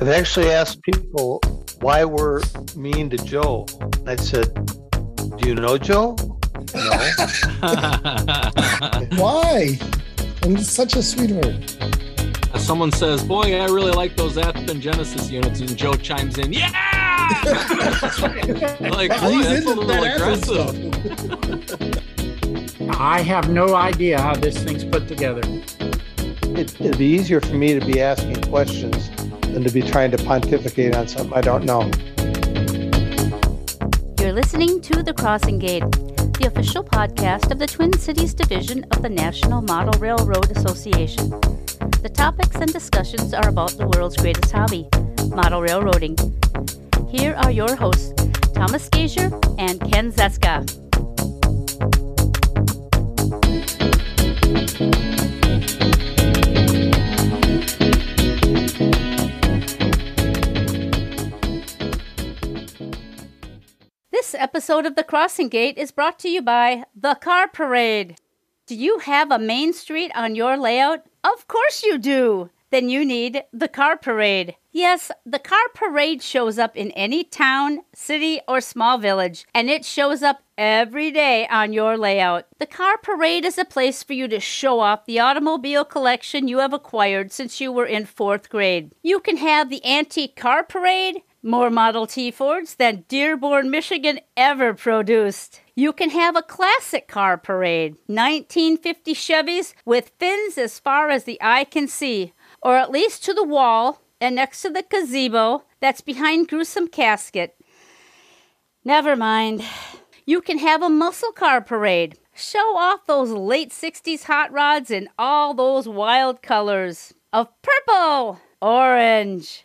I've actually asked people why we're mean to Joe. I said, Do you know Joe? No. why? I'm such a sweetheart. Someone says, Boy, I really like those Athearn Genesis units. And Joe chimes in, Yeah! like, boy, that's a little aggressive. I have no idea how this thing's put together. It, it'd be easier for me to be asking questions than to be trying to pontificate on something I don't know. You're listening to The Crossing Gate, the official podcast of the Twin Cities Division of the National Model Railroad Association. The topics and discussions are about the world's greatest hobby, model railroading. Here are your hosts, Thomas Gasior and Ken Zieska. This episode of The Crossing Gate is brought to you by The Car Parade. Do you have a main street on your layout? Of course you do! Then you need The Car Parade. Yes, the car parade shows up in any town, city, or small village, and it shows up every day on your layout. The car parade is a place for you to show off the automobile collection you have acquired since you were in fourth grade. You can have the antique car parade, more Model T Fords than Dearborn, Michigan ever produced. You can have a classic car parade, 1950 Chevys with fins as far as the eye can see, or at least to the wall and next to the gazebo that's behind Gruesome Casket. Never mind. You can have a muscle car parade. Show off those late 60s hot rods in all those wild colors of purple, orange,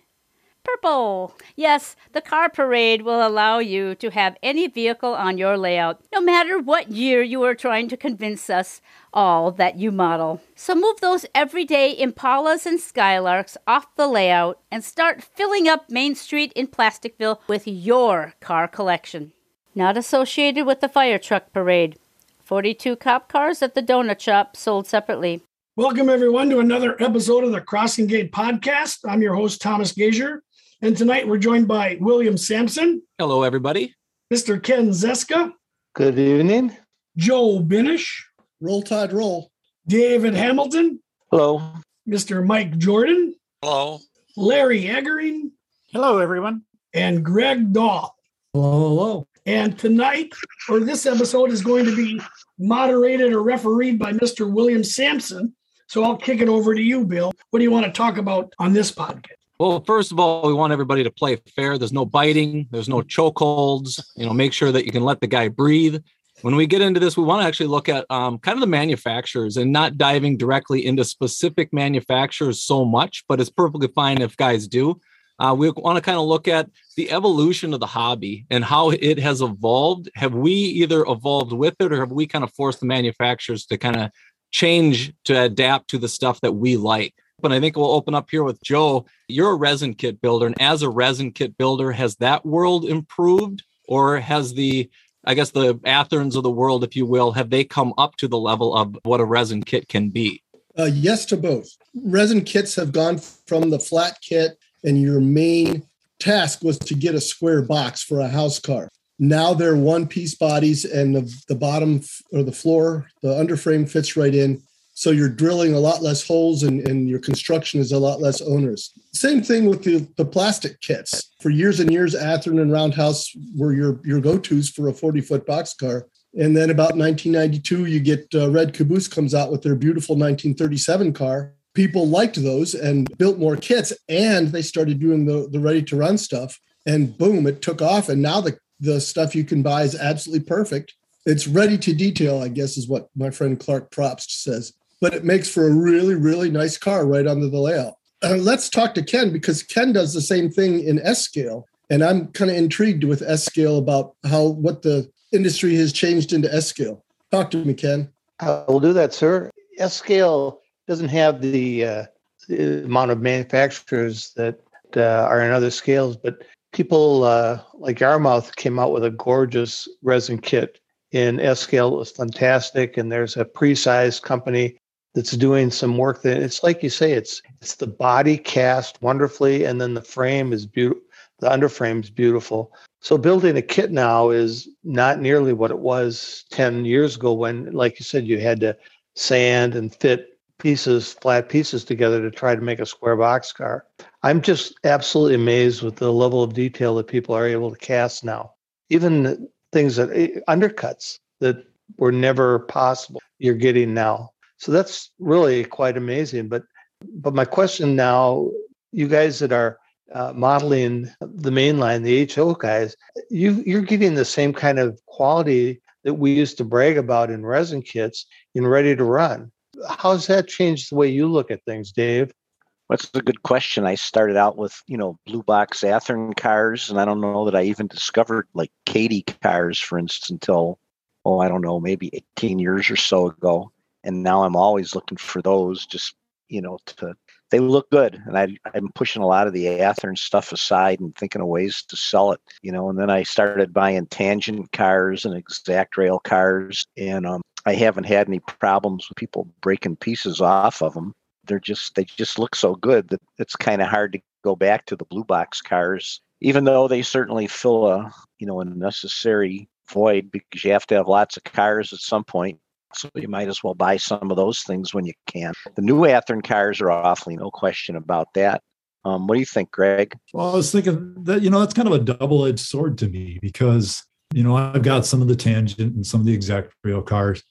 purple. Yes, the car parade will allow you to have any vehicle on your layout, no matter what year you are trying to convince us all that you model. So move those everyday Impalas and Skylarks off the layout and start filling up Main Street in Plasticville with your car collection. Not associated with the fire truck parade. 42 cop cars at the donut shop sold separately. Welcome, everyone, to another episode of the Crossing Gate podcast. I'm your host, Thomas Gasior. And tonight we're joined by William Sampson. Hello, everybody. Mr. Ken Zieska. Good evening. Joe Binsh. Roll Tide Roll. David Hamilton. Hello. Mr. Mike Jordan. Hello. Larry Eggering. Hello, everyone. And Greg Dahl. Hello, hello. And tonight, or this episode, is going to be moderated or refereed by Mr. William Sampson. So I'll kick it over to you, Bill. What do you want to talk about on this podcast? Well, first of all, we want everybody to play fair. There's no biting, there's no chokeholds. You know, make sure that you can let the guy breathe. When we get into this, we want to actually look at um, kind of the manufacturers and not diving directly into specific manufacturers so much, but it's perfectly fine if guys do. Uh, we want to kind of look at the evolution of the hobby and how it has evolved. Have we either evolved with it or have we kind of forced the manufacturers to kind of change to adapt to the stuff that we like? But I think we'll open up here with Joe. You're a resin kit builder, and as a resin kit builder, has that world improved, or has the I guess the Athearns of the world, if you will, have they come up to the level of what a resin kit can be? Uh, yes to both. Resin kits have gone from the flat kit, and your main task was to get a square box for a house car. Now they're one piece bodies, and the, the bottom or the floor, the underframe fits right in. So you're drilling a lot less holes and, and your construction is a lot less onerous. Same thing with the, the plastic kits. For years and years, Athearn and Roundhouse were your, your go-tos for a 40-foot boxcar. And then about 1992, you get uh, Red Caboose comes out with their beautiful 1937 car. People liked those and built more kits, and they started doing the, the ready-to-run stuff. And boom, it took off. And now the, the stuff you can buy is absolutely perfect. It's ready to detail, I guess, is what my friend Clark Propst says but it makes for a really, really nice car right under the layout. Uh, let's talk to Ken because Ken does the same thing in S scale. And I'm kind of intrigued with S scale about how what the industry has changed into S scale. Talk to me, Ken. I will do that, sir. S scale doesn't have the, uh, the amount of manufacturers that uh, are in other scales, but people uh, like Yarmouth came out with a gorgeous resin kit in S scale. It was fantastic. And there's a pre-sized company that's doing some work that it's like you say it's it's the body cast wonderfully and then the frame is beautiful the underframe is beautiful. So building a kit now is not nearly what it was 10 years ago when like you said you had to sand and fit pieces flat pieces together to try to make a square box car. I'm just absolutely amazed with the level of detail that people are able to cast now. Even things that eh, undercuts that were never possible you're getting now so that's really quite amazing. But but my question now, you guys that are uh, modeling the mainline, the HO guys, you you're getting the same kind of quality that we used to brag about in resin kits in ready to run. How's that changed the way you look at things, Dave? That's a good question. I started out with, you know, blue box Athearn cars, and I don't know that I even discovered like Kadee cars, for instance, until, oh, I don't know, maybe 18 years or so ago and now I'm always looking for those. Just you know, to they look good, and I I'm pushing a lot of the Athearn stuff aside and thinking of ways to sell it. You know, and then I started buying tangent cars and exact rail cars, and um, I haven't had any problems with people breaking pieces off of them. They're just they just look so good that it's kind of hard to go back to the blue box cars, even though they certainly fill a you know a necessary void because you have to have lots of cars at some point so you might as well buy some of those things when you can. The new Athearn cars are awfully, no question about that. Um, what do you think, Greg? Well, I was thinking that, you know, that's kind of a double edged sword to me because, you know, I've got some of the tangent and some of the exact rail cars.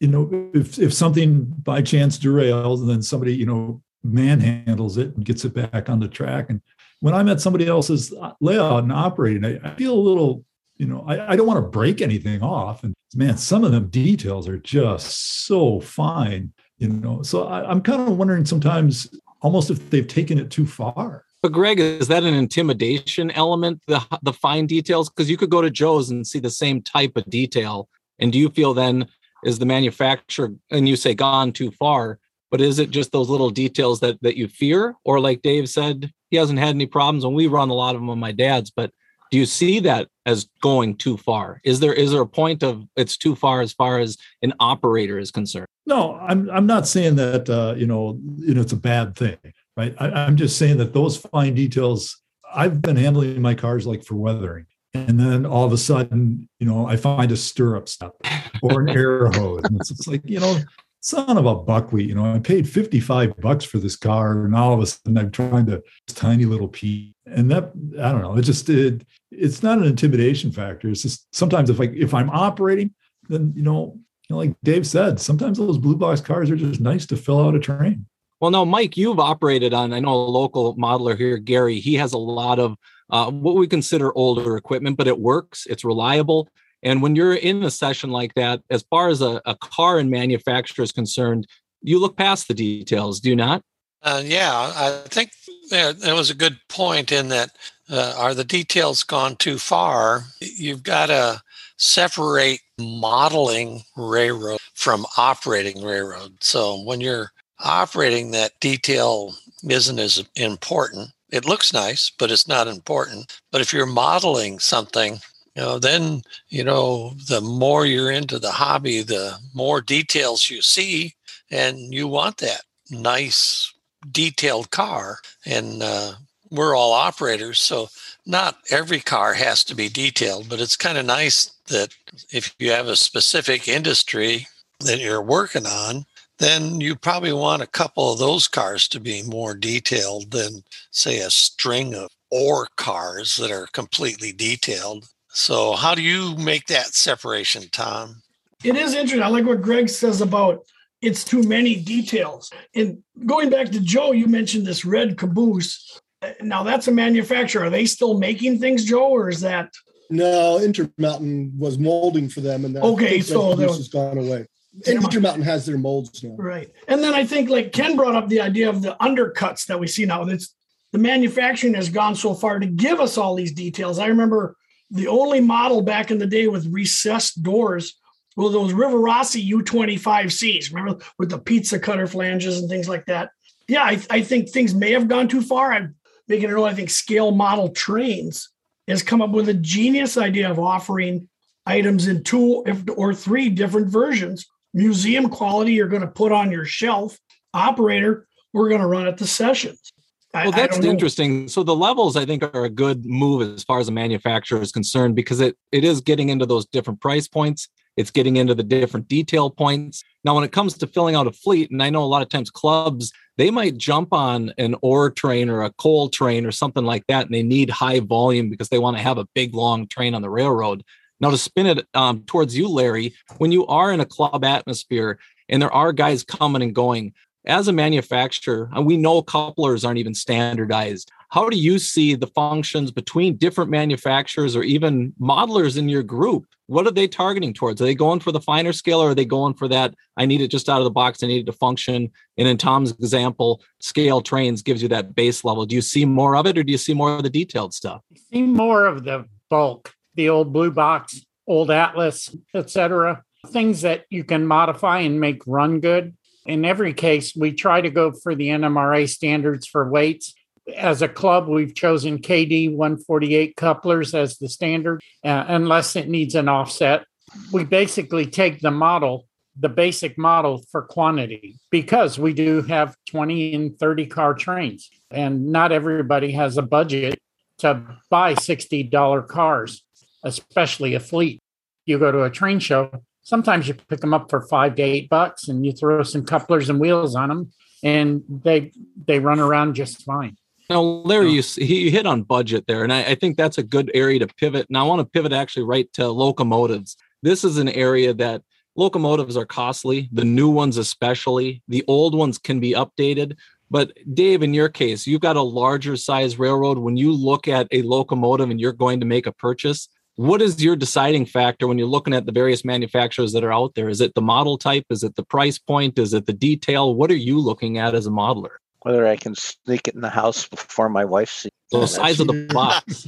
You know, if, if something by chance derails and then somebody, you know, manhandles it and gets it back on the track. And when I'm at somebody else's layout and operating, I, I feel a little you know, I, I don't want to break anything off. And man, some of them details are just so fine, you know. So I, I'm kind of wondering sometimes almost if they've taken it too far. But Greg, is that an intimidation element, the the fine details? Because you could go to Joe's and see the same type of detail. And do you feel then is the manufacturer and you say gone too far? But is it just those little details that that you fear? Or like Dave said, he hasn't had any problems and we run a lot of them on my dad's, but do you see that as going too far? Is there is there a point of it's too far as far as an operator is concerned? No i'm i'm not saying that uh, you know you know it's a bad thing right? I, i'm just saying that those fine details i've been handling my cars like for weathering and then all of a sudden you know i find a stirrup step or an air hose and it's, it's like you know son of a buckwheat, you know, I paid 55 bucks for this car and all of a sudden I'm trying to tiny little piece. And that, I don't know, it just, it, it's not an intimidation factor. It's just sometimes if I, if I'm operating, then, you know, you know, like Dave said, sometimes those blue box cars are just nice to fill out a train. Well, no, Mike, you've operated on, I know a local modeler here, Gary, he has a lot of uh, what we consider older equipment, but it works, it's reliable. And when you're in a session like that, as far as a, a car and manufacturer is concerned, you look past the details, do you not? Uh, yeah, I think there, was a good point in that uh, are the details gone too far? You've got to separate modeling railroad from operating railroad. So when you're operating, that detail isn't as important. It looks nice, but it's not important. But if you're modeling something, you know then you know the more you're into the hobby the more details you see and you want that nice detailed car and uh, we're all operators so not every car has to be detailed but it's kind of nice that if you have a specific industry that you're working on then you probably want a couple of those cars to be more detailed than say a string of ore cars that are completely detailed so, how do you make that separation, Tom? It is interesting. I like what Greg says about it's too many details. And going back to Joe, you mentioned this red caboose. Now, that's a manufacturer. Are they still making things, Joe, or is that? No, Intermountain was molding for them, and that okay, so that has gone away. Intermountain has their molds now, right? And then I think, like Ken brought up the idea of the undercuts that we see now. That's the manufacturing has gone so far to give us all these details. I remember the only model back in the day with recessed doors were those Rivarossi U25Cs. Remember with the pizza cutter flanges and things like that. Yeah, I, I think things may have gone too far. I'm making it know. I think scale model trains has come up with a genius idea of offering items in two or three different versions museum quality you're going to put on your shelf. Operator, we're going to run at the sessions. Well, that's interesting. So the levels, I think, are a good move as far as the manufacturer is concerned because it it is getting into those different price points. It's getting into the different detail points. Now, when it comes to filling out a fleet, and I know a lot of times clubs they might jump on an ore train or a coal train or something like that, and they need high volume because they want to have a big long train on the railroad. Now, to spin it um, towards you, Larry, when you are in a club atmosphere and there are guys coming and going, as a manufacturer, and we know couplers aren't even standardized. How do you see the functions between different manufacturers or even modelers in your group? What are they targeting towards? Are they going for the finer scale or are they going for that? I need it just out of the box. I need it to function. And in Tom's example, scale trains gives you that base level. Do you see more of it or do you see more of the detailed stuff? see more of the bulk, the old blue box, old Atlas, etc. Things that you can modify and make run good in every case, we try to go for the NMRA standards for weights. As a club, we've chosen Kadee 148 couplers as the standard, uh, unless it needs an offset. We basically take the model, the basic model for quantity, because we do have 20 and 30 car trains, and not everybody has a budget to buy $60 cars, especially a fleet. You go to a train show, sometimes you pick them up for five to eight bucks and you throw some couplers and wheels on them and they they run around just fine. Now larry you, you hit on budget there and I, I think that's a good area to pivot. And i want to pivot actually right to locomotives. This is an area that locomotives are costly the new ones especially. The old ones can be updated but dave in your case you've got a larger size railroad. When you look at a locomotive and you're going to make a purchase what is your deciding factor when you're looking at the various manufacturers that are out there? Is it the model type? Is it the price point? Is it the detail? What are you looking at as a modeler? Whether I can sneak it in the house before my wife sees. The size of the box.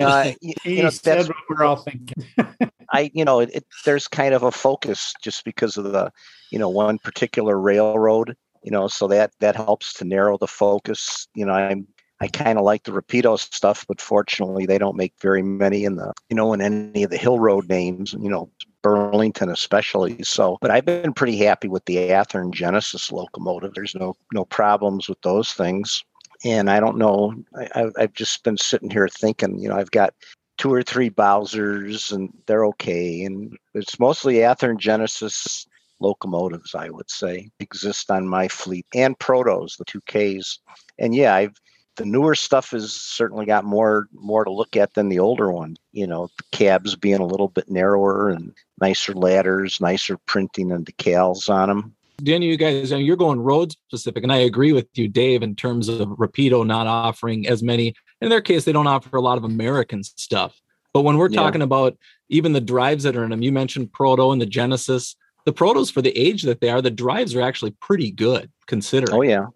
uh, you, you know, that's what we're all thinking. I, you know, it, it, there's kind of a focus just because of the, you know, one particular railroad. You know, so that that helps to narrow the focus. You know, I'm I kind of like the Rapido stuff, but fortunately, they don't make very many in the, you know, in any of the hill road names, you know, Burlington especially. So, but I've been pretty happy with the Athearn Genesis locomotive. There's no no problems with those things. And I don't know, I, I've just been sitting here thinking, you know, I've got two or three Bowsers and they're okay. And it's mostly Athearn Genesis locomotives, I would say, exist on my fleet and Protos, the two Ks. And yeah, I've the newer stuff has certainly got more more to look at than the older one. You know, the cabs being a little bit narrower and nicer ladders, nicer printing and decals on them. Danny, you guys, you're going road specific, and I agree with you, Dave, in terms of Rapido not offering as many. In their case, they don't offer a lot of American stuff. But when we're yeah. talking about even the drives that are in them, you mentioned Proto and the Genesis. The Protos, for the age that they are, the drives are actually pretty good considering. Oh yeah,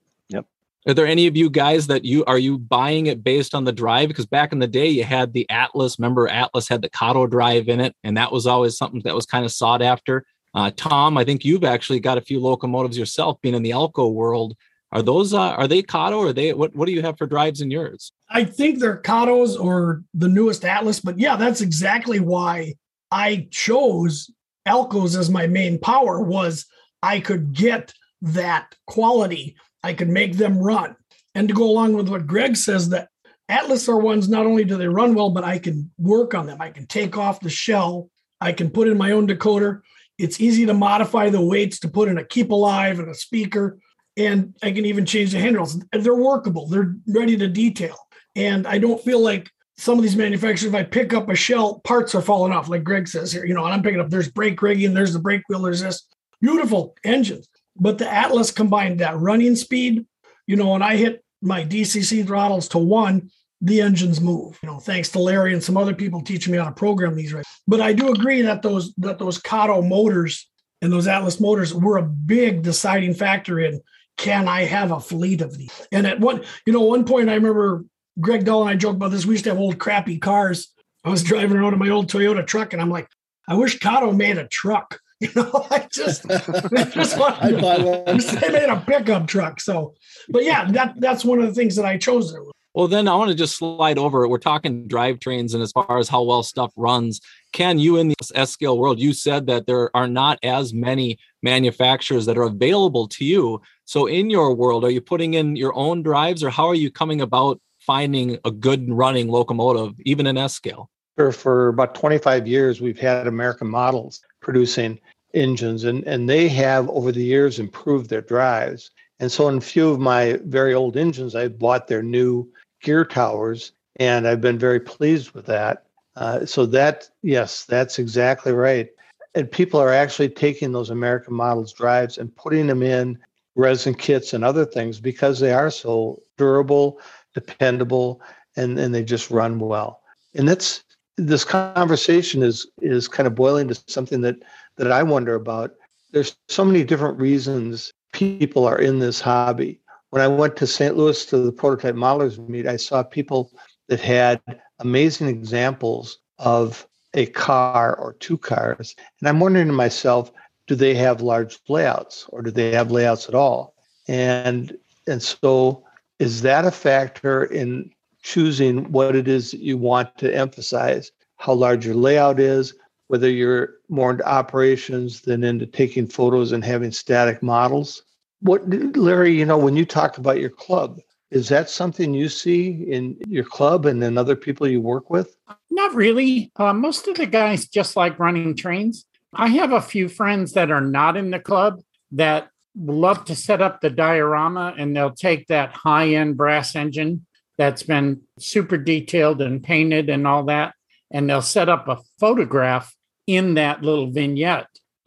are there any of you guys that you are you buying it based on the drive? Because back in the day, you had the Atlas. Remember, Atlas had the Kato drive in it, and that was always something that was kind of sought after. Uh, Tom, I think you've actually got a few locomotives yourself, being in the Alco world. Are those uh, are they Kato or are they what? What do you have for drives in yours? I think they're Katos or the newest Atlas, but yeah, that's exactly why I chose Alcos as my main power. Was I could get that quality I could make them run. And to go along with what Greg says, that Atlas are ones not only do they run well, but I can work on them. I can take off the shell. I can put in my own decoder. It's easy to modify the weights to put in a keep alive and a speaker. And I can even change the handrails. They're workable. They're ready to detail. And I don't feel like some of these manufacturers, if I pick up a shell, parts are falling off, like Greg says here. You know, and I'm picking up, there's brake rigging, there's the brake wheel, there's this beautiful engines. But the Atlas combined that running speed, you know, when I hit my DCC throttles to one, the engines move. You know, thanks to Larry and some other people teaching me how to program these right. But I do agree that those that those Kato motors and those Atlas motors were a big deciding factor in can I have a fleet of these? And at one, you know, one point I remember Greg Dahl and I joked about this. We used to have old crappy cars. I was driving around in my old Toyota truck, and I'm like, I wish Kato made a truck You know, I just, just want, I they made a pickup truck. So, but yeah, that that's one of the things that I chose there. Well, then I want to just slide over. We're talking drivetrains and as far as how well stuff runs. Ken, you in the S scale world, you said that there are not as many manufacturers that are available to you. So, in your world, are you putting in your own drives or how are you coming about finding a good running locomotive, even in S scale? For, for about 25 years, we've had American models producing engines, and, and they have over the years improved their drives. And so, in a few of my very old engines, I bought their new gear towers, and I've been very pleased with that. Uh, so that yes, that's exactly right. And people are actually taking those American models drives and putting them in resin kits and other things because they are so durable, dependable, and, and they just run well. And that's this conversation is is kind of boiling to something that that I wonder about. There's so many different reasons people are in this hobby. When I went to St. Louis to the prototype modelers meet, I saw people that had amazing examples of a car or two cars. And I'm wondering to myself, do they have large layouts or do they have layouts at all? And and so is that a factor in choosing what it is that you want to emphasize? How large your layout is, whether you're more into operations than into taking photos and having static models. What Larry, you know, when you talk about your club, is that something you see in your club and in other people you work with? Not really. Uh, most of the guys just like running trains. I have a few friends that are not in the club that love to set up the diorama and they'll take that high end brass engine that's been super detailed and painted and all that, and they'll set up a photograph in that little vignette.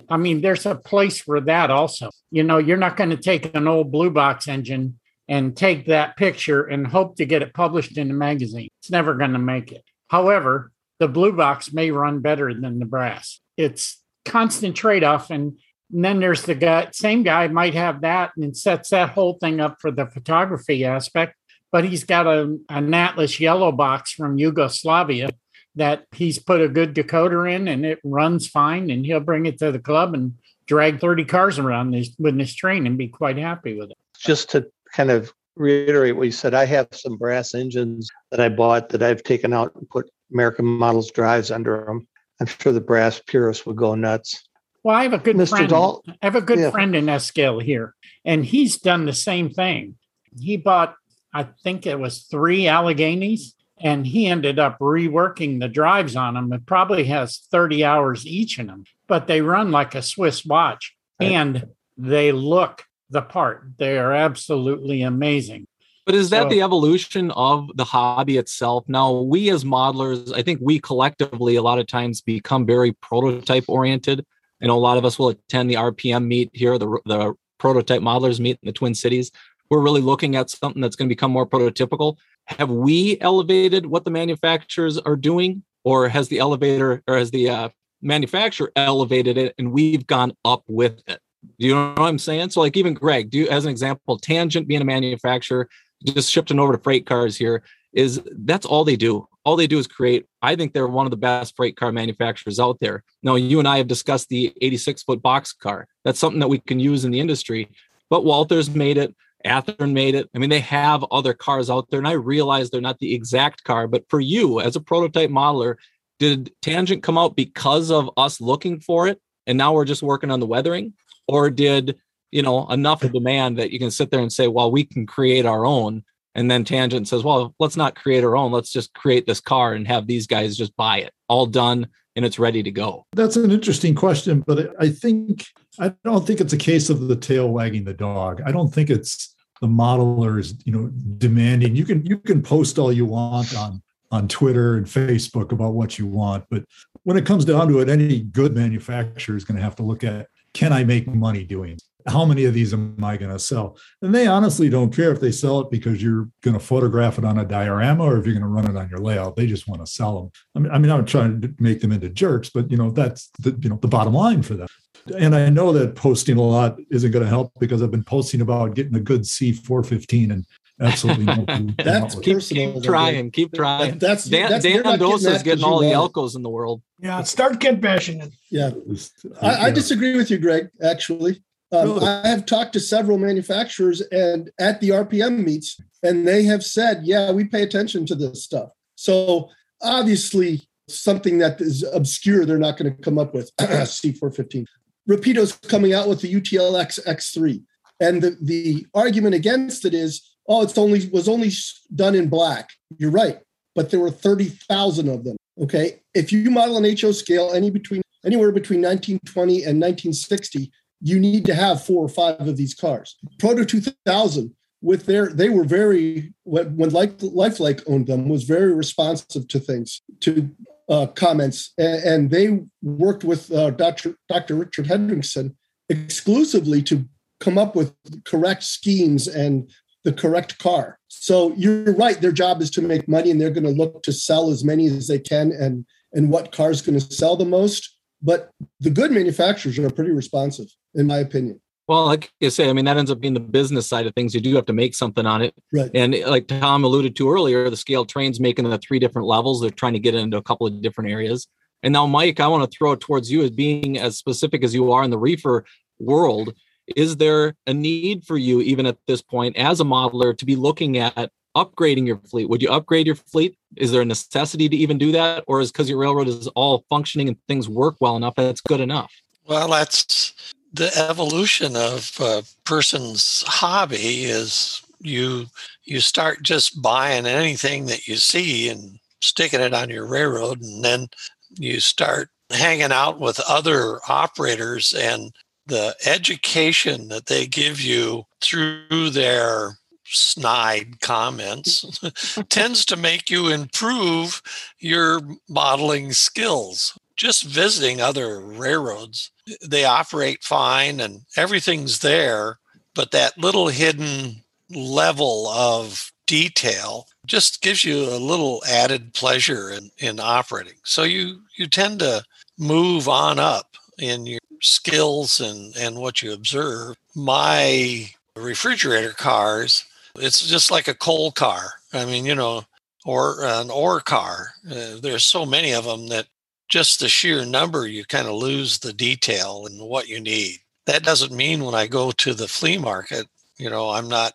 I mean, there's a place for that also. You know, you're not going to take an old blue box engine and take that picture and hope to get it published in a magazine. It's never going to make it. However, the blue box may run better than the brass. It's constant trade off. And, and then there's the guy, same guy might have that and sets that whole thing up for the photography aspect, but he's got a, an Atlas yellow box from Yugoslavia that he's put a good decoder in and it runs fine. And he'll bring it to the club and drag 30 cars around this, with this train and be quite happy with it. Just to kind of reiterate what you said, I have some brass engines that I bought that I've taken out and put American models drives under them. I'm sure the brass purists would go nuts. Well, I have a good Mr. friend. Dal- I have a good Yeah. friend in S scale here, and he's done the same thing. He bought, I think it was three Alleghenies, and he ended up reworking the drives on them. It probably has 30 hours each in them, but they run like a Swiss watch and they look the part. They are absolutely amazing. But is that So- the evolution of the hobby itself? Now, we as modelers, I think we collectively a lot of times become very prototype oriented. I know a lot of us will attend the RPM meet here, the, the prototype modelers meet in the Twin Cities. We're really looking at something that's going to become more prototypical. Have we elevated what the manufacturers are doing, or has the elevator or has the uh, manufacturer elevated it and we've gone up with it? Do you know what I'm saying? So, like even Greg, do you, as an example, Tangent being a manufacturer, just shifting over to freight cars here is that's all they do all they do is create i think they're one of the best freight car manufacturers out there now you and i have discussed the 86 foot box car that's something that we can use in the industry but Walthers made it athearn made it. I mean they have other cars out there and i realize they're not the exact car but for you as a prototype modeler did tangent come out because of us looking for it and now we're just working on the weathering? Or did you know enough of demand that you can sit there and say well we can create our own and then tangent says well let's not create our own. Let's just create this car and have these guys just buy it. All done and it's ready to go. That's an interesting question, but I think I don't think it's a case of the tail wagging the dog. I don't think it's the modelers, you know, demanding. You can you can post all you want on on Twitter and Facebook about what you want, but when it comes down to it, any good manufacturer is going to have to look at can I make money doing? How many of these am I going to sell? And they honestly don't care if they sell it because you're going to photograph it on a diorama or if you're going to run it on your layout. They just want to sell them. I mean, I mean, I'm trying to make them into jerks, but you know, that's the you know the bottom line for them. And I know that posting a lot isn't going to help because I've been posting about getting a good C415 and absolutely no clue That's what- keep, personal, keep trying keep That- trying that's dan, that's, you're dan not getting Mendoza is that all the want Alcos in the world Yeah, start get bashing it. Yeah, I, I disagree with you, Greg. Actually, um, Really? I have talked to several manufacturers and at the RPM meets, and they have said, "Yeah, we pay attention to this stuff." So obviously, something that is obscure they're not going to come up with C415. Rapido's coming out with the UTLX X3. And the, the argument against it is, oh, it's only was only done in black. You're right, but there were 30,000 of them. Okay. If you model an HO scale any between anywhere between 1920 and 1960, you need to have four or five of these cars. Proto 2000 with their they were very when, when Life, Lifelike owned them was very responsive to things to uh, comments and, and, they worked with uh, Dr. Dr. Richard Hendrickson exclusively to come up with correct schemes and the correct car. So you're right. Their job is to make money, and they're going to look to sell as many as they can, and and what car is going to sell the most. But the good manufacturers are pretty responsive, in my opinion. Well, like you say, I mean, that ends up being the business side of things. You do have to make something on it. Right. And like Tom alluded to earlier, the scale train's making the three different levels. They're trying to get into a couple of different areas. And now, Mike, I want to throw it towards you as being as specific as you are in the reefer world. Is there a need for you, even at this point, as a modeler, to be looking at upgrading your fleet? Would you upgrade your fleet? Is there a necessity to even do that? Or is because your railroad is all functioning and things work well enough, that's good enough? Well, that's the evolution of a person's hobby is you you start just buying anything that you see and sticking it on your railroad and then you start hanging out with other operators and the education that they give you through their snide comments tends to make you improve your modeling skills. Just visiting other railroads they operate fine and everything's there, but that little hidden level of detail just gives you a little added pleasure in, in operating. So you you tend to move on up in your skills and, and what you observe. My refrigerator cars, it's just like a coal car. I mean, you know, or an ore car. Uh, there's so many of them that just the sheer number, you kind of lose the detail and what you need. That doesn't mean when I go to the flea market, you know, I'm not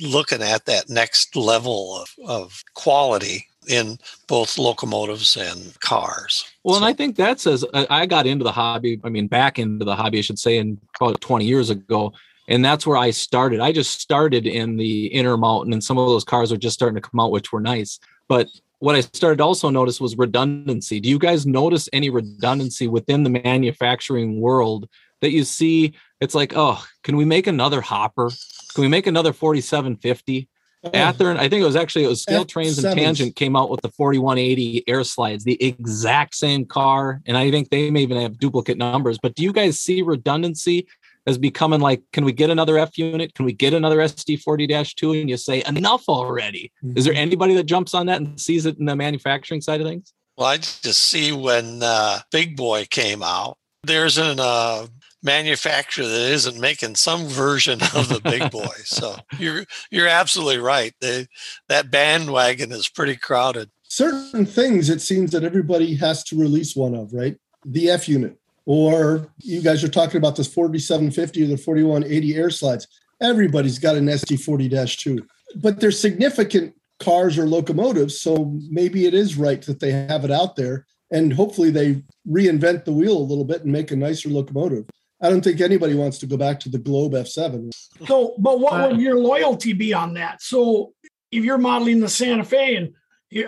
looking at that next level of, of quality in both locomotives and cars. Well, so. and I think that says uh, I got into the hobby. I mean, back into the hobby, I should say, in about 20 years ago. And that's where I started. I just started in the Intermountain, and some of those cars are just starting to come out, which were nice. But what I started to also notice was redundancy. Do you guys notice any redundancy within the manufacturing world that you see? It's like, oh, can we make another hopper? Can we make another 4750? Oh. Athearn, I think it was actually it was Scale Trains and Tangent came out with the 4180 air slides, the exact same car, and I think they may even have duplicate numbers. But do you guys see redundancy as becoming like, can we get another F unit? Can we get another SD 40 2? And you say, enough already. Mm-hmm. Is there mm-hmm. anybody that jumps on that and sees it in the manufacturing side of things? Well, I just see when uh, Big Boy came out, there isn't a uh, manufacturer that isn't making some version of the Big Boy. so you're you're absolutely right. They, that bandwagon is pretty crowded. Certain things it seems that everybody has to release one of, right? The F unit or you guys are talking about this 4750 or the 4180 air slides. Everybody's got an SD40 2, but they're significant cars or locomotives. So maybe it is right that they have it out there. And hopefully they reinvent the wheel a little bit and make a nicer locomotive. I don't think anybody wants to go back to the Globe F7. So, but what would your loyalty be on that? So, if you're modeling the Santa Fe and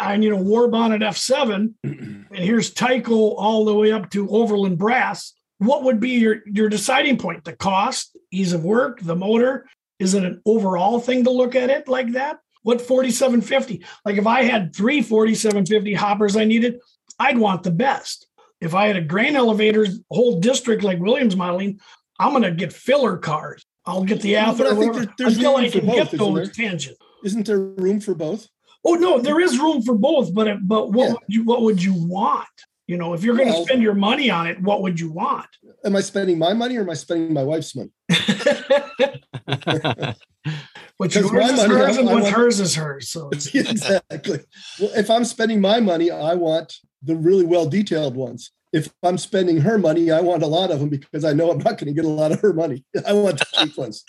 I need a war bonnet F7, and here's Tyco all the way up to Overland Brass. What would be your your deciding point? The cost, ease of work, the motor. Is it an overall thing to look at it like that? What 4750? Like if I had three 4750 hoppers I needed, I'd want the best. If I had a grain elevators whole district like Williams modeling, I'm going to get filler cars. I'll get the Athearn until I can get those tangents. Isn't there room for both? Oh no, there is room for both, but but what yeah. would you what would you want? You know, if you're going to well, spend your money on it, what would you want? Am I spending my money or am I spending my wife's money? what's yours is money, hers, and what's hers is hers. So exactly. Well, if I'm spending my money, I want the really well detailed ones. If I'm spending her money, I want a lot of them because I know I'm not going to get a lot of her money. I want the cheap ones.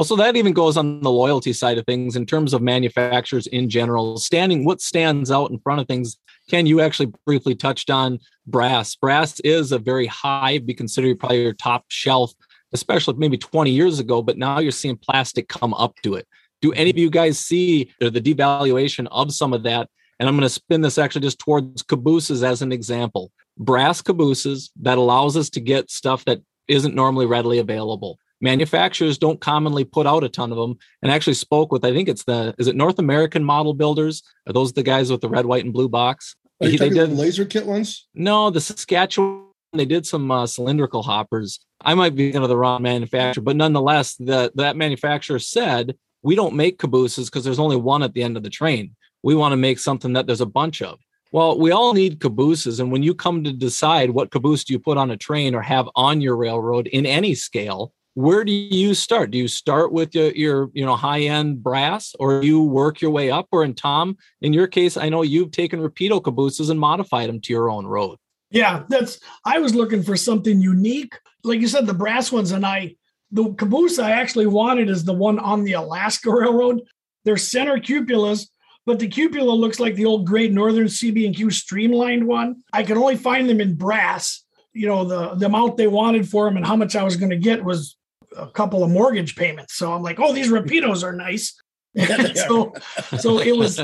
Well, so that even goes on the loyalty side of things in terms of manufacturers in general. Standing, what stands out in front of things? Ken, you actually briefly touched on brass. Brass is a very high, be considered probably your top shelf, especially maybe 20 years ago, but now you're seeing plastic come up to it. Do any of you guys see the devaluation of some of that? And I'm going to spin this actually just towards cabooses as an example. Brass cabooses that allows us to get stuff that isn't normally readily available. Manufacturers don't commonly put out a ton of them. And I actually spoke with, I think it's the, is it North American model builders? Are those the guys with the red, white, and blue box? Are you They talking did- the laser kit ones? no, the Saskatchewan, they did some uh, cylindrical hoppers. I might be of the wrong manufacturer, but nonetheless, the, that manufacturer said, we don't make cabooses because there's only one at the end of the train. We want to make something that there's a bunch of. Well, we all need cabooses. And when you come to decide what caboose do you put on a train or have on your railroad in any scale, where do you start? Do you start with your, your you know high end brass, or you work your way up? Or in Tom, in your case, I know you've taken Rapido cabooses and modified them to your own road. Yeah, that's. I was looking for something unique, like you said, the brass ones, and I the caboose I actually wanted is the one on the Alaska Railroad. They're center cupolas, but the cupola looks like the old Great Northern CB and Q streamlined one. I could only find them in brass. You know, the the amount they wanted for them and how much I was going to get was a couple of mortgage payments. So I'm like, oh, these Rapidos are nice. so so it was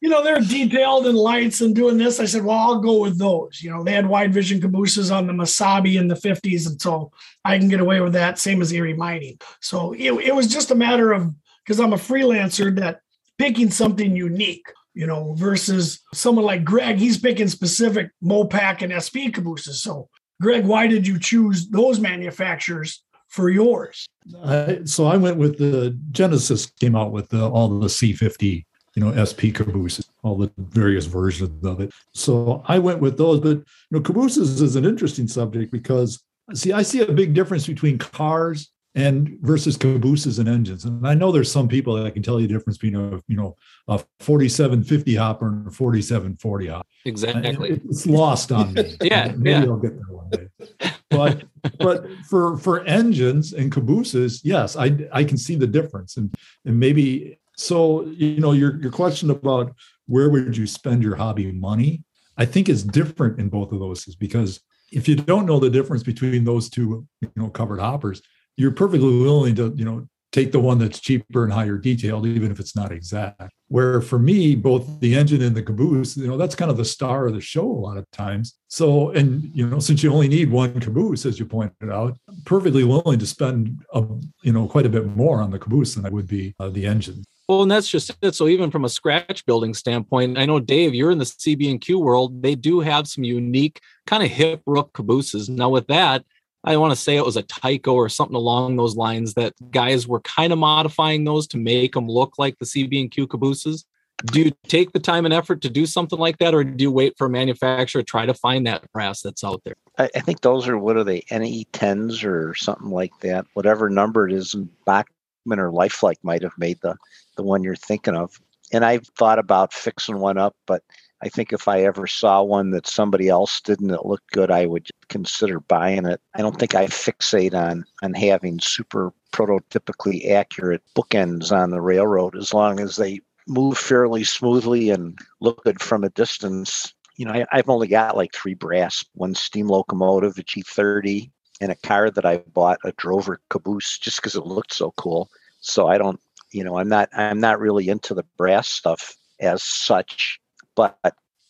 you know, they're detailed and lights and doing this. I said, well, I'll go with those. You know, they had wide vision cabooses on the Mesabi in the 50s. And so I can get away with that, same as Erie Mining. So it, it was just a matter of, because I'm a freelancer, that picking something unique, you know, versus someone like Greg, he's picking specific Mopac and SP cabooses. So, Greg, why did you choose those manufacturers for yours? I, so I went with the Genesis came out with the, all the C50, you know, SP cabooses, all the various versions of it. So I went with those. But you know, cabooses is an interesting subject because see, I see a big difference between cars and versus cabooses and engines. And I know there's some people that can tell you the difference between a you know a 4750 hopper and a 4740 hopper. Exactly. It- It's lost on me. Yeah, maybe yeah. I'll get there one day. But but for for engines and cabooses, yes, I I can see the difference, and and maybe so you know your your question about where would you spend your hobby money, I think is different in both of those, is because if you don't know the difference between those two, you know, covered hoppers, you're perfectly willing to you know take the one that's cheaper and higher detailed, even if it's not exact. Where for me, both the engine and the caboose, you know, that's kind of the star of the show a lot of times. So, and you know, since you only need one caboose, as you pointed out, perfectly willing to spend, a, you know, quite a bit more on the caboose than I would be uh, the engine. Well, and that's just it. So even from a scratch building standpoint, I know Dave, you're in the CB and Q world. They do have some unique kind of hip roof cabooses. Now with that, I want to say it was a Tyco or something along those lines that guys were kind of modifying those to make them look like the CB and Q cabooses. Do you take the time and effort to do something like that, or do you wait for a manufacturer to try to find that brass that's out there? I, I think those are what are they NE tens or something like that. Whatever number it is, Bachmann or Lifelike might have made the the one you're thinking of. And I've thought about fixing one up, but I think if I ever saw one that somebody else didn't it looked good, I would consider buying it. I don't think I fixate on on having super prototypically accurate bookends on the railroad as long as they move fairly smoothly and look good from a distance. You know, I, I've only got like three brass, one steam locomotive, a G30, and a car that I bought, a Drover caboose, just because it looked so cool. So I don't, you know, I'm not, I'm not really into the brass stuff as such. But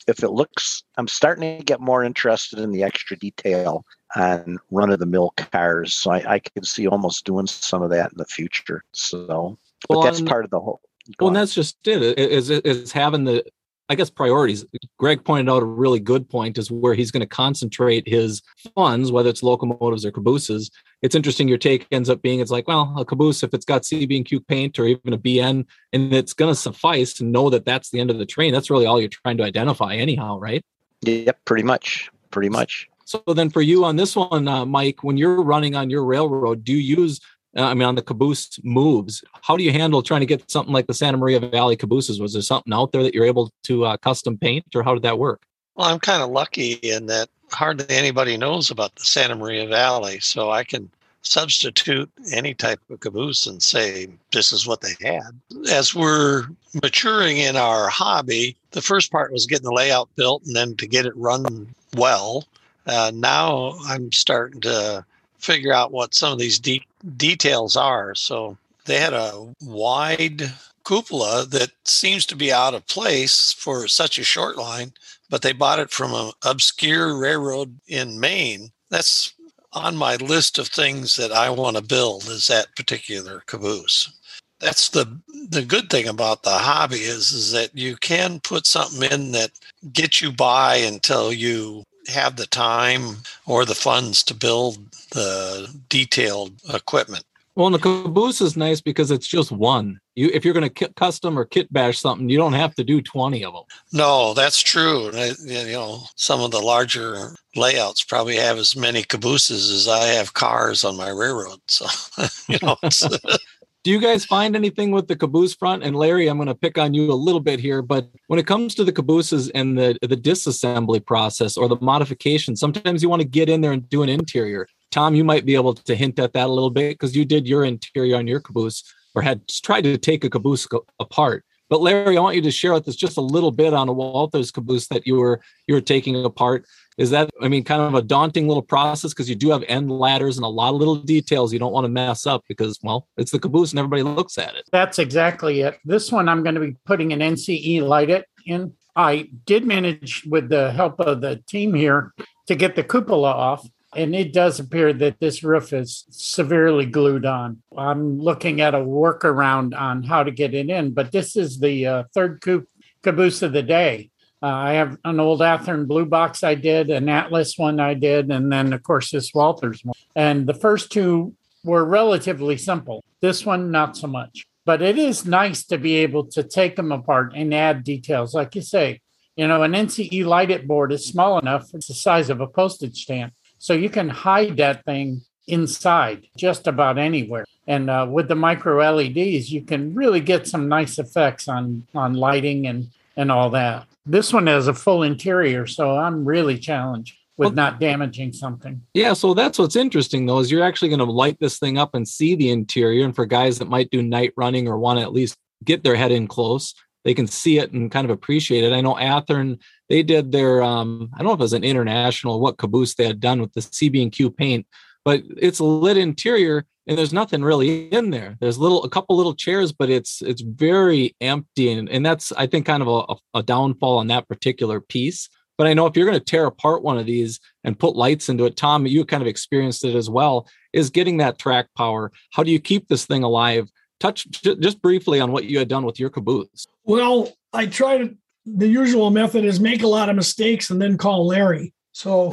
if it looks, I'm starting to get more interested in the extra detail on run of the mill cars. So I, I can see almost doing some of that in the future. So, but Well, that's part of the whole. Well, and that's just it. It- Is is having the, I guess, priorities. Greg pointed out a really good point is where he's going to concentrate his funds, whether it's locomotives or cabooses. It's interesting. Your take ends up being it's like, well, a caboose if it's got CB and Q paint or even a BN, and it's going to suffice to know that that's the end of the train. That's really all you're trying to identify, anyhow, right? Yep, pretty much. Pretty much. So then, for you on this one, uh, Mike, when you're running on your railroad, do you use uh, I mean, on the caboose moves, how do you handle trying to get something like the Santa Maria Valley cabooses? Was there something out there that you're able to uh, custom paint, or how did that work? Well, I'm kind of lucky in that hardly anybody knows about the Santa Maria Valley, so I can substitute any type of caboose and say this is what they had. As we're maturing in our hobby, the first part was getting the layout built and then to get it run well. Uh, now I'm starting to figure out what some of these de- details are. So they had a wide cupola that seems to be out of place for such a short line, but they bought it from an obscure railroad in Maine. That's on my list of things that I want to build is that particular caboose. That's the the good thing about the hobby is is that you can put something in that gets you by until you have the time or the funds to build the detailed equipment. Well, and the caboose is nice because it's just one. You, if you're going to custom or kit bash something, you don't have to do 20 of them. No, that's true. You know, some of the larger layouts probably have as many cabooses as I have cars on my railroad. So, you know, do you guys find anything with the caboose front? And Larry, I'm going to pick on you a little bit here, but when it comes to the cabooses and the the disassembly process or the modification, sometimes you want to get in there and do an interior. Tom, you might be able to hint at that a little bit because you did your interior on your caboose or had tried to take a caboose apart. But Larry, I want you to share with us just a little bit on a Walthers caboose that you were you were taking apart. Is that I mean kind of a daunting little process because you do have end ladders and a lot of little details you don't want to mess up because well it's the caboose and everybody looks at it. That's exactly it. This one I'm going to be putting an NCE light it in. I did manage with the help of the team here to get the cupola off and it does appear that this roof is severely glued on. I'm looking at a workaround on how to get it in, but this is the uh, third caboose of the day. Uh, I have an old Athearn blue box I did, an Atlas one I did, and then, of course, this Walthers one. And the first two were relatively simple. This one, not so much. But it is nice to be able to take them apart and add details. Like you say, you know, an NCE light it board is small enough, it's the size of a postage stamp so you can hide that thing inside just about anywhere. And uh, with the micro LEDs, you can really get some nice effects on on lighting and and all that. This one has a full interior, so I'm really challenged with well, not damaging something. Yeah, so that's what's interesting though is you're actually going to light this thing up and see the interior. And for guys that might do night running or want to at least get their head in close, they can see it and kind of appreciate it. I know Athearn they did their um, I don't know if it was an international what caboose they had done with the CB and Q paint, but it's a lit interior and there's nothing really in there. There's little a couple little chairs, but it's it's very empty and, and that's I think kind of a, a downfall on that particular piece. But I know if you're going to tear apart one of these and put lights into it, Tom, you kind of experienced it as well, is getting that track power. How do you keep this thing alive? Touch just briefly on what you had done with your caboose. Well, I try to the usual method is make a lot of mistakes and then call Larry. So,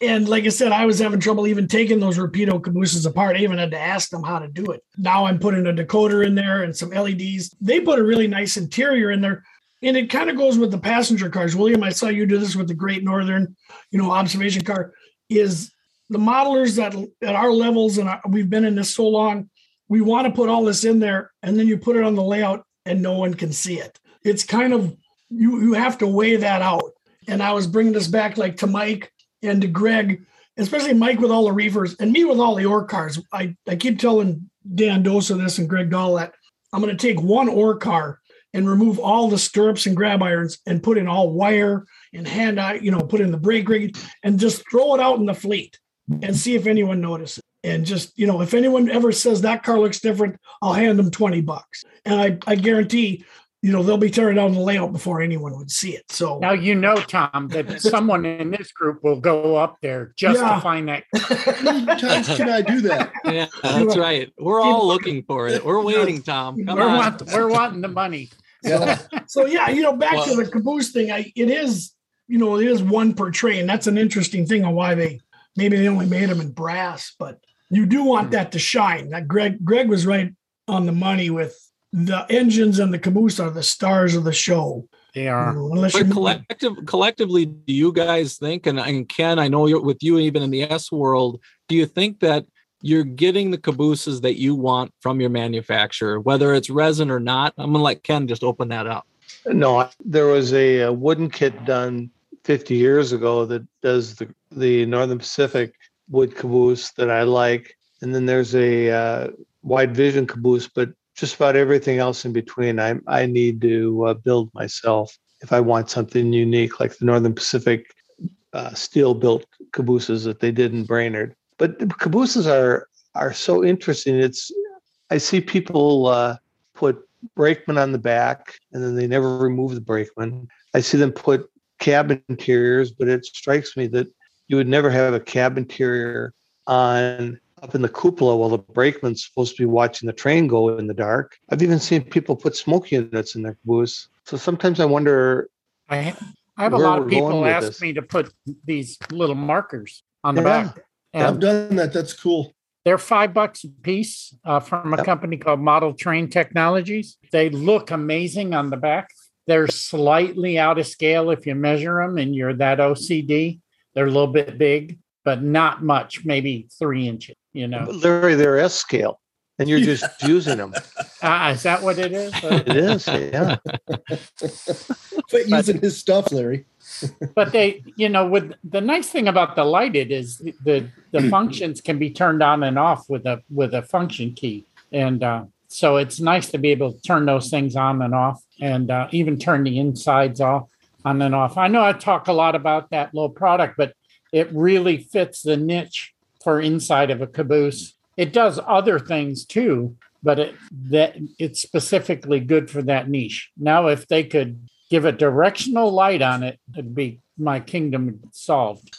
and like I said, I was having trouble even taking those Rapido cabooses apart. I even had to ask them how to do it. Now I'm putting a decoder in there and some LEDs. They put a really nice interior in there. And it kind of goes with the passenger cars. William, I saw you do this with the Great Northern, you know, observation car. Is the modelers that at our levels, and we've been in this so long, we want to put all this in there, and then you put it on the layout, and no one can see it. It's kind of you you have to weigh that out. And I was bringing this back like to Mike and to Greg, especially Mike with all the reefers and me with all the ore cars. I, I keep telling Dan Dosa this and Greg Dahl that I'm going to take one ore car and remove all the stirrups and grab irons and put in all wire and hand eye, you know, put in the brake rig and just throw it out in the fleet and see if anyone notices. And just, you know, if anyone ever says that car looks different, I'll hand them 20 bucks. And I, I guarantee, you know, they'll be tearing down the layout before anyone would see it. So now you know, Tom, that someone in this group will go up there just yeah. to find that. How many times can I do that? Yeah, that's right. We're all looking for it. We're waiting, Tom. Come we're, want, we're wanting the money. Yeah. So, yeah, you know, back well, to the caboose thing, I, it is, you know, it is one per train. That's an interesting thing on why they maybe they only made them in brass, but you do want hmm. that to shine. That Greg Greg was right on the money with the engines and the caboose are the stars of the show. They are. You know, but collective, collectively, do you guys think, and, and Ken, I know you're with you even in the S world, do you think that you're getting the cabooses that you want from your manufacturer, whether it's resin or not? I'm gonna let Ken just open that up. No, there was a, a wooden kit done 50 years ago that does the the Northern Pacific wood caboose that I like. And then there's a uh, wide vision caboose, but just about everything else in between, I I need to uh, build myself if I want something unique, like the Northern Pacific uh, steel built cabooses that they did in Brainerd. But the cabooses are are so interesting. It's I see people uh, put brakeman on the back and then they never remove the brakeman. I see them put cab interiors, but it strikes me that you would never have a cab interior on up in the cupola while the brakeman's supposed to be watching the train go in the dark. I've even seen people put smoke units in their caboose. So sometimes I wonder. I, I have a lot of people ask this. me to put these little markers on the Yeah. back. I've done that. That's cool. they're five bucks a piece uh, from a Yep. company called Model Train Technologies. They look amazing on the back. They're slightly out of scale if you measure them and you're that OCD. They're a little bit big, but not much, maybe three inches, you know. Larry, they're S scale, and you're just using them. Uh, is that what it is? It is, yeah. Quit using his stuff, Larry. but they you know with the nice thing about the lighted is the the functions can be turned on and off with a with a function key and uh, so it's nice to be able to turn those things on and off and uh, even turn the insides off on and off i know i talk a lot about that little product but it really fits the niche for inside of a caboose it does other things too but it that it's specifically good for that niche now if they could give a directional light on it, it'd be my kingdom solved.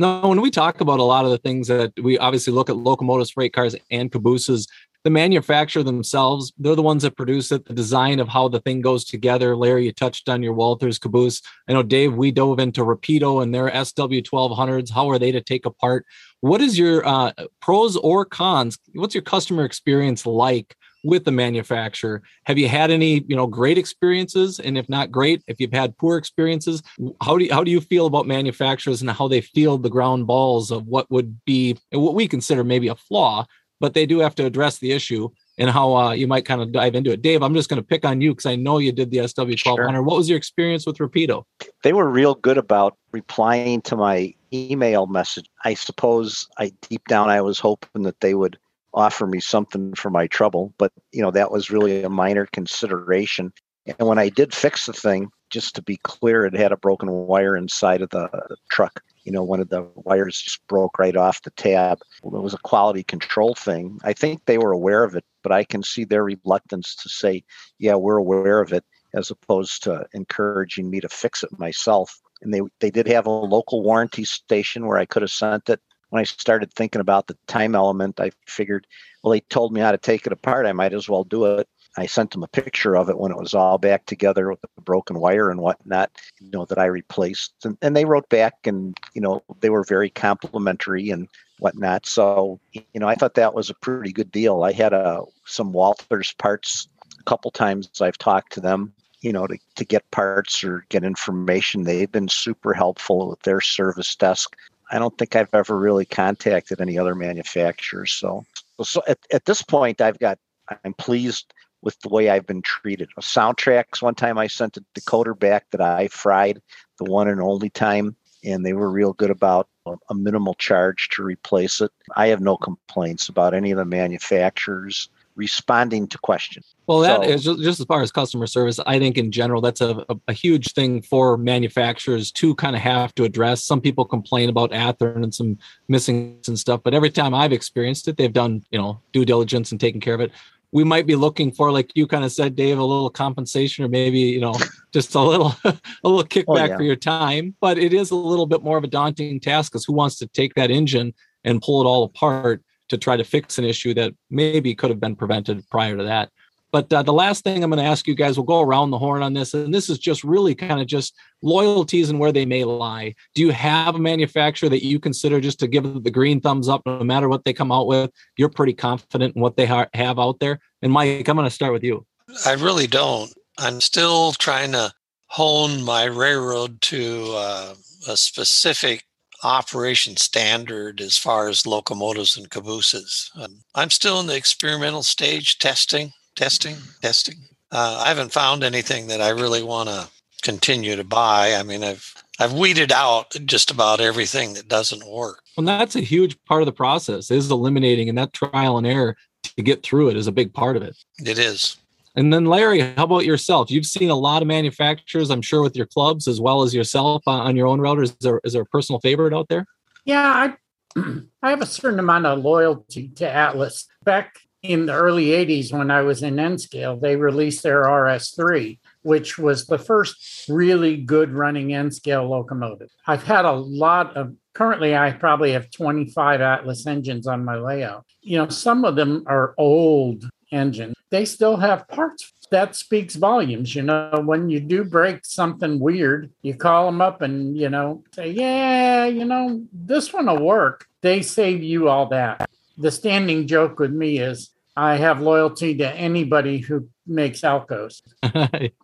No, when we talk about a lot of the things that we obviously look at locomotives, freight cars, and cabooses, the manufacturer themselves, they're the ones that produce it, the design of how the thing goes together. Larry, you touched on your Walthers caboose. I know, Dave, we dove into Rapido and their SW1200s. How are they to take apart? What is your uh, pros or cons? What's your customer experience like with the manufacturer? Have you had any, you know, great experiences? And if not great, if you've had poor experiences, how do you, how do you feel about manufacturers and how they field the ground balls of what would be what we consider maybe a flaw, but they do have to address the issue and how uh, you might kind of dive into it. Dave, I'm just going to pick on you because I know you did the SW1200. What was your experience with Rapido? they were real good about replying to my email message. I suppose I deep down I was hoping that they would offer me something for my trouble, but you know that was really a minor consideration. And when I did fix the thing, just to be clear, it had a broken wire inside of the truck. You know, one of the wires just broke right off the tab. Well, it was a quality control thing. I think they were aware of it, but I can see their reluctance to say, "Yeah, we're aware of it." as opposed to encouraging me to fix it myself. And they they did have a local warranty station where I could have sent it. When I started thinking about the time element, I figured, well, they told me how to take it apart. I might as well do it. I sent them a picture of it when it was all back together with the broken wire and whatnot, you know, that I replaced. And, and they wrote back and, you know, they were very complimentary and whatnot. So, you know, I thought that was a pretty good deal. I had a, some Walthers parts a couple times I've talked to them, you know, to, to get parts or get information. They've been super helpful with their service desk. I don't think I've ever really contacted any other manufacturers. So, so at, at this point, I've got, I'm pleased with the way I've been treated. SoundTraxx, one time I sent a decoder back that I fried the one and only time, and they were real good about a minimal charge to replace it. I have no complaints about any of the manufacturers responding to questions. Well, that So- is just, just as far as customer service. I think in general, that's a, a, a huge thing for manufacturers to kind of have to address. Some people complain about Athearn and some missing and stuff, but every time I've experienced it, they've done you know due diligence and taken care of it. We might be looking for, like you kind of said, Dave, a little compensation or maybe you know just a little a little kickback oh, yeah. for your time. But it is a little bit more of a daunting task because who wants to take that engine and pull it all apart to try to fix an issue that maybe could have been prevented prior to that. But uh, the last thing I'm going to ask you guys, we'll go around the horn on this, and this is just really kind of just loyalties and where they may lie. Do you have a manufacturer that you consider just to give the green thumbs up, no matter what they come out with? You're pretty confident in what they ha- have out there. And Mike, I'm going to start with you. I really don't. I'm still trying to hone my railroad to uh, a specific operation standard as far as locomotives and cabooses. Um, I'm still in the experimental stage, testing, testing, testing. Uh, I haven't found anything that I really want to continue to buy. I mean, I've I've weeded out just about everything that doesn't work. Well, that's a huge part of the process is eliminating and that trial and error. to get through it is a big part of it. It is. And then, Larry, how about yourself? You've seen a lot of manufacturers, I'm sure, with your clubs as well as yourself uh, on your own routers. Is there, is there a personal favorite out there? Yeah, I, I have a certain amount of loyalty to Atlas. Back in the early 80s, when I was in N scale, they released their RS3, which was the first really good running N scale locomotive. I've had a lot of currently i probably have 25 atlas engines on my layout. You know some of them are old engines. They still have parts that speaks volumes you know when you do break something weird you call them up and you know say yeah you know this one will work. They save you all that the standing joke with me is i have loyalty to anybody who makes alcos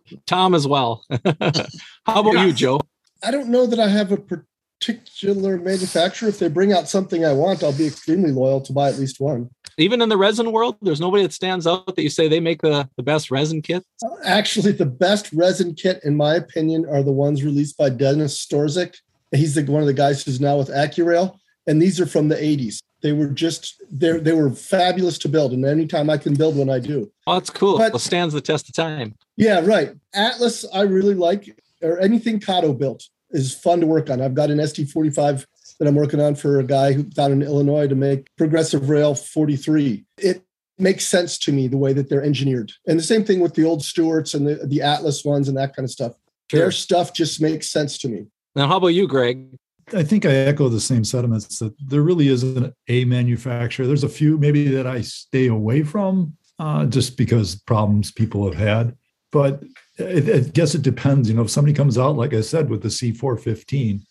tom as well how about you joe I don't know that I have a particular manufacturer. If they bring out something I want, I'll be extremely loyal to buy at least one. Even in the resin world, there's nobody that stands out that you say they make the, the best resin kit? Actually, the best resin kit, in my opinion, are the ones released by Dennis Storzik. He's the, one of the guys who's now with Accurail, and these are from the 80s. They were just they they were fabulous to build, and anytime I can build one, I do. Oh, that's cool. But, well, stands the test of time. Yeah, right. Atlas, I really like, or anything Kato built is fun to work on. I've got an SD45 that I'm working on for a guy who down in Illinois to make Progressive Rail 43. It makes sense to me the way that they're engineered. And the same thing with the old Stewarts and the, the Atlas ones and that kind of stuff. Sure. Their stuff just makes sense to me. Now, how about you, Greg? I think I echo the same sentiments that there really isn't a manufacturer. There's a few maybe that I stay away from uh, just because problems people have had. But I, guess it depends. You know, if somebody comes out, like I said, with the C415,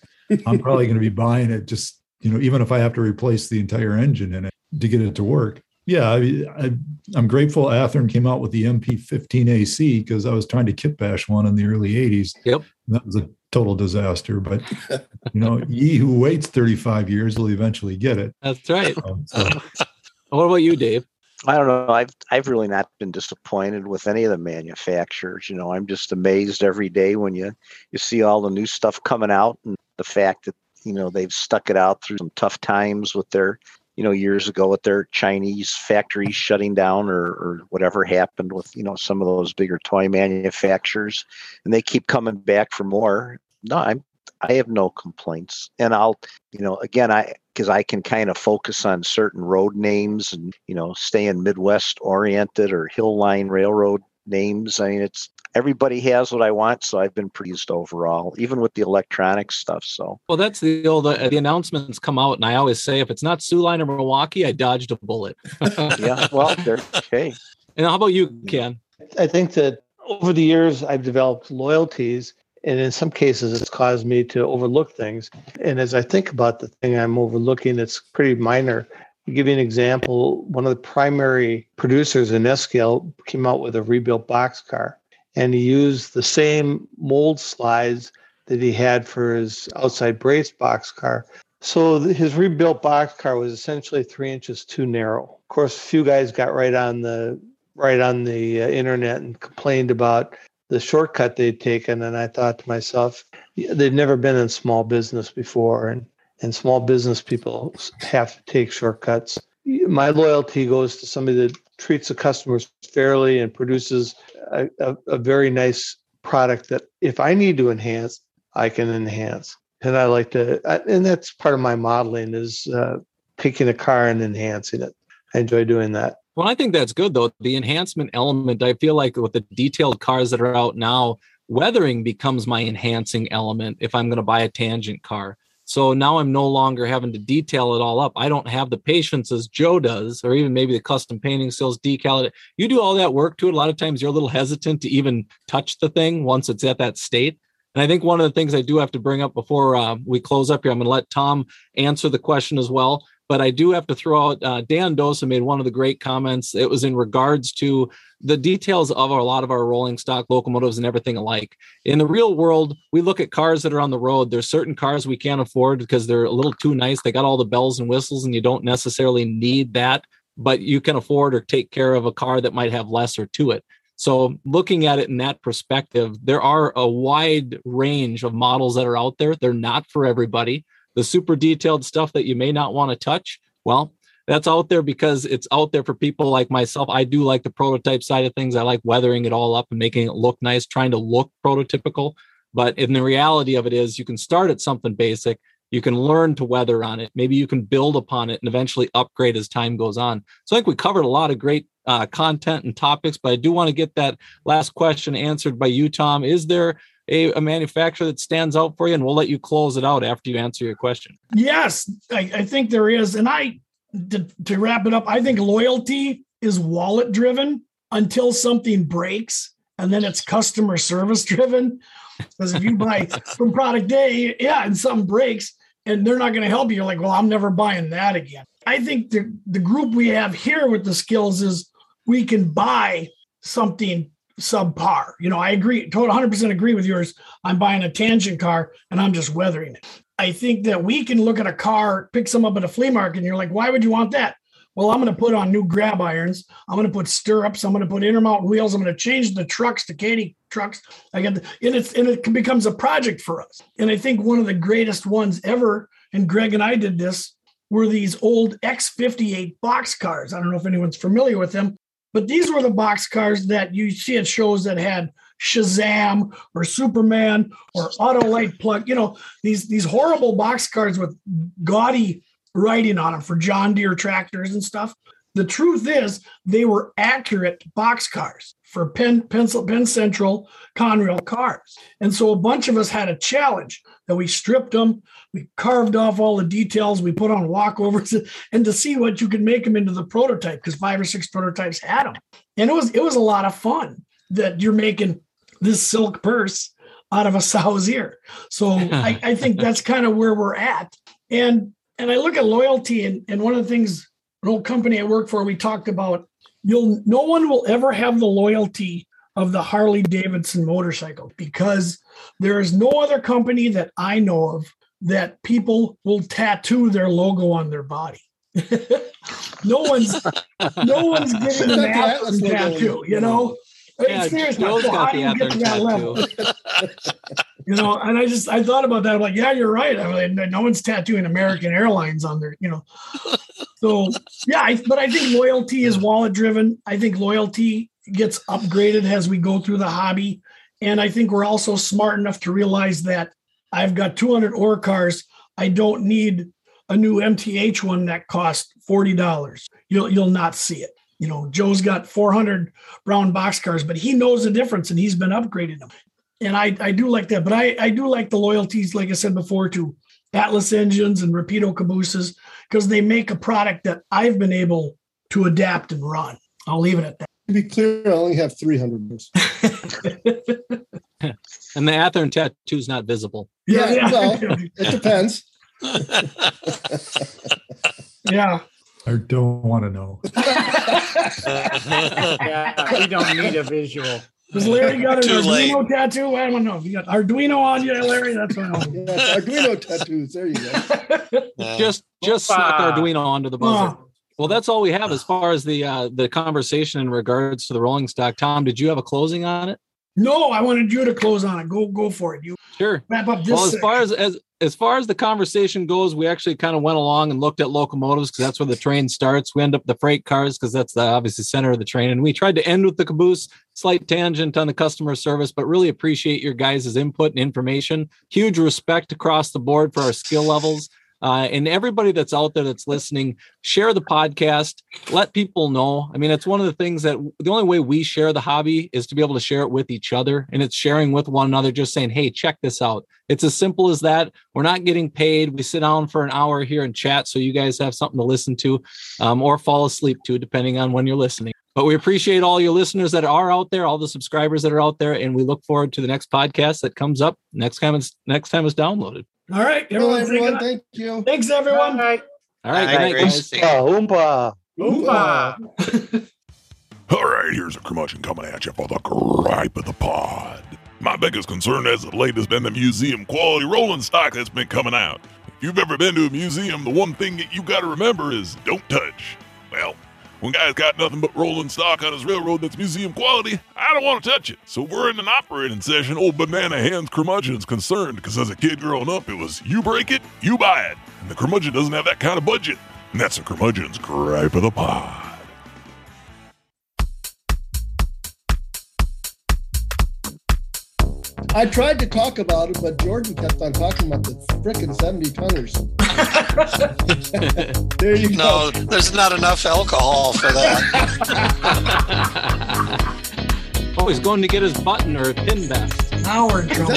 I'm probably going to be buying it just, you know, even if I have to replace the entire engine in it to get it to work. Yeah, I, am grateful Athearn came out with the MP15AC because I was trying to kit bash one in the early 80s. Yep. that was a total disaster. But, you know, ye who waits 35 years will eventually get it. That's right. Um, so. what about you, Dave? I don't know. I've I've really not been disappointed with any of the manufacturers. You know, I'm just amazed every day when you you see all the new stuff coming out and the fact that you know they've stuck it out through some tough times with their you know years ago with their Chinese factories shutting down or or whatever happened with you know some of those bigger toy manufacturers, and they keep coming back for more. No, I'm I have no complaints, and I'll you know again I because I can kind of focus on certain road names and you know stay in Midwest oriented or hill line railroad names. I mean, it's everybody has what I want, so I've been pleased overall, even with the electronic stuff. So well, that's the old uh, the announcements come out, and I always say if it's not Soo Line or Milwaukee, I dodged a bullet. yeah, well, they're okay. And how about you, Ken? I think that over the years I've developed loyalties and in some cases it's caused me to overlook things. And as i think about the thing i'm overlooking it's pretty minor. Give you an example one of the primary producers in s-scale came out with a rebuilt boxcar and he used the same mold slides that he had for his outside brace boxcar so his rebuilt boxcar was essentially three inches too narrow. Of course a few guys got right on the right on the uh, internet and complained about the shortcut they'd taken and i thought to myself they've never been in small business before and and small business people have to take shortcuts. My loyalty goes to somebody that treats the customers fairly and produces a, a, a very nice product that if i need to enhance i can enhance. And i like to and that's part of my modeling is uh, taking a car and enhancing it. I enjoy doing that well, I think that's good though. The enhancement element, I feel like with the detailed cars that are out now, weathering becomes my enhancing element if I'm going to buy a tangent car. So now I'm no longer having to detail it all up. I don't have the patience as Joe does, or even maybe the custom painting skills, decal it. You do all that work to it. A lot of times you're a little hesitant to even touch the thing once it's at that state. And I think one of the things I do have to bring up before uh, we close up here, I'm going to let Tom answer the question as well. But I do have to throw out uh, Dan Dosa made one of the great comments. It was in regards to the details of a lot of our rolling stock locomotives and everything alike. In the real world, we look at cars that are on the road. There's certain cars we can't afford because they're a little too nice. They got all the bells and whistles, and you don't necessarily need that, but you can afford or take care of a car that might have lesser to it. So, looking at it in that perspective, there are a wide range of models that are out there. They're not for everybody the super detailed stuff that you may not want to touch, well, that's out there because it's out there for people like myself. I do like the prototype side of things. I like weathering it all up and making it look nice, trying to look prototypical. But in the reality of it is, you can start at something basic. You can learn to weather on it. Maybe you can build upon it and eventually upgrade as time goes on. So I think we covered a lot of great uh, content and topics, but I do want to get that last question answered by you, Tom. Is there a, a, manufacturer that stands out for you? And we'll let you close it out after you answer your question. Yes, I, I think there is. And I, to, to wrap it up, I think loyalty is wallet driven until something breaks and then it's customer service driven. Because if you buy from product A, yeah, and something breaks and they're not going to help you, you're like, well, I'm never buying that again. I think the, the group we have here with the skills is we can buy something subpar. You know, I agree, total 100% agree with yours. I'm buying a tangent car and I'm just weathering it. I think that we can look at a car, pick some up at a flea market, and you're like, why would you want that? Well, I'm going to put on new grab irons. I'm going to put stirrups. I'm going to put intermount wheels. I'm going to change the trucks to Kadee trucks. I get, the, and it's and it becomes a project for us. And I think one of the greatest ones ever, and Greg and I did this, were these old X58 box cars. I don't know if anyone's familiar with them, but these were the box cars that you see at shows that had Shazam or Superman or Autolite plug. You know these these horrible box cars with gaudy writing on them for John Deere tractors and stuff. The truth is, they were accurate box cars for Penn, Pencil, Penn Central Conrail cars. And so a bunch of us had a challenge that we stripped them, we carved off all the details, we put on walkovers, and to see what you could make them into the prototype because five or six prototypes had them. And it was it was a lot of fun that you're making this silk purse out of a sow's ear. So I, I think that's kind of where we're at. And and I look at loyalty, and, and one of the things an old company I work for, we talked about you'll no one will ever have the loyalty of the Harley Davidson motorcycle because there is no other company that I know of that people will tattoo their logo on their body. no one's no one's getting an Atlas tattoo, you know. Yeah, seriously, Joe's got the Atlas tattoo. you know, and I just I thought about that. I'm like, yeah, you're right. I mean, no one's tattooing American Airlines on their, you know. So yeah, I, but I think loyalty is wallet driven. I think loyalty gets upgraded as we go through the hobby, and I think we're also smart enough to realize that I've got 200 ore cars. I don't need a new MTH one that costs forty dollars. You'll you'll not see it. You know, Joe's got 400 brown box cars, but he knows the difference and he's been upgrading them and I, I do like that. But I, I do like the loyalties, like I said before, to Atlas engines and Rapido cabooses because they make a product that I've been able to adapt and run. I'll leave it at that. To be clear, I only have 300 and the Athearn tattoo is not visible. Yeah, yeah. well, it depends. yeah. I don't want to know. yeah, we don't need a visual. Does Larry got an Too Arduino late. tattoo? I don't know. You got Arduino on you, Larry? That's what I want. Yeah, Arduino tattoos. There you go. just just slap Arduino onto the buzzer. Oh. Well, that's all we have as far as the uh, the conversation in regards to the rolling stock. Tom, did you have a closing on it? No, I wanted you to close on it. Go go for it. You sure wrap up this. Well, as far as as as far as the conversation goes, we actually kind of went along and looked at locomotives because that's where the train starts. We end up the freight cars because that's the obviously center of the train. And we tried to end with the caboose, slight tangent on the customer service, but really appreciate your guys' input and information. Huge respect across the board for our skill levels. Uh, and everybody that's out there that's listening, share the podcast. Let people know. I mean, it's one of the things that the only way we share the hobby is to be able to share it with each other. And it's sharing with one another, just saying, hey, check this out. It's as simple as that. We're not getting paid. We sit down for an hour here and chat so you guys have something to listen to um, or fall asleep to, depending on when you're listening. But we appreciate all your listeners that are out there, all the subscribers that are out there, and we look forward to the next podcast that comes up next time it's next time it's downloaded. All right, everyone. everyone thank you. Thanks, everyone. All right. All right. Good night, guys. Oompa. Oompa. All right, here's a curmudgeon coming at you for the gripe of the pod. My biggest concern as of late has been the museum quality rolling stock that's been coming out. If you've ever been to a museum, the one thing that you got to remember is don't touch. Well, when guy's got nothing but rolling stock on his railroad that's museum quality, I don't want to touch it. So we're in an operating session. Old banana hands curmudgeon's concerned because as a kid growing up, it was you break it, you buy it. And the curmudgeon doesn't have that kind of budget. And that's a curmudgeon's gripe of the pod. I tried to talk about it, but Jordan kept on talking about the frickin' 70 tonners. there you go. No, go. there's not enough alcohol for that. oh, he's going to get his button or pin vest. Now we're in Is that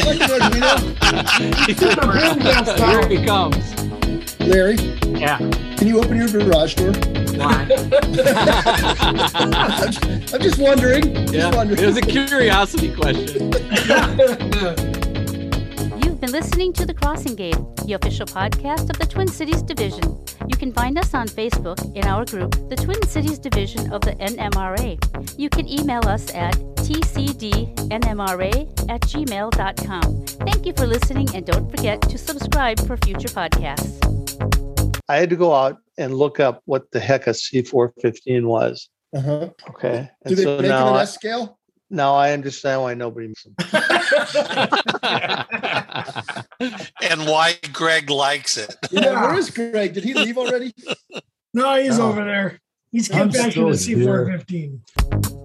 like Here he comes. Larry, Yeah. Can you open your garage door? Why? I'm just, I'm just wondering. Just Yeah, wondering. it was a curiosity question. You've been listening to The Crossing Gate, the official podcast of the Twin Cities Division. You can find us on Facebook in our group, the Twin Cities Division of the NMRA. You can email us at tcdnmra at gmail.com. Thank you for listening, and don't forget to subscribe for future podcasts. I had to go out and look up what the heck a C415 was. Uh-huh. Okay. Do they make it now, an I, S scale? now I understand why nobody makes them. and why Greg likes it. Yeah, where is Greg? Did he leave already? No, he's Oh. over there. He's I'm kept back to the still here. C415.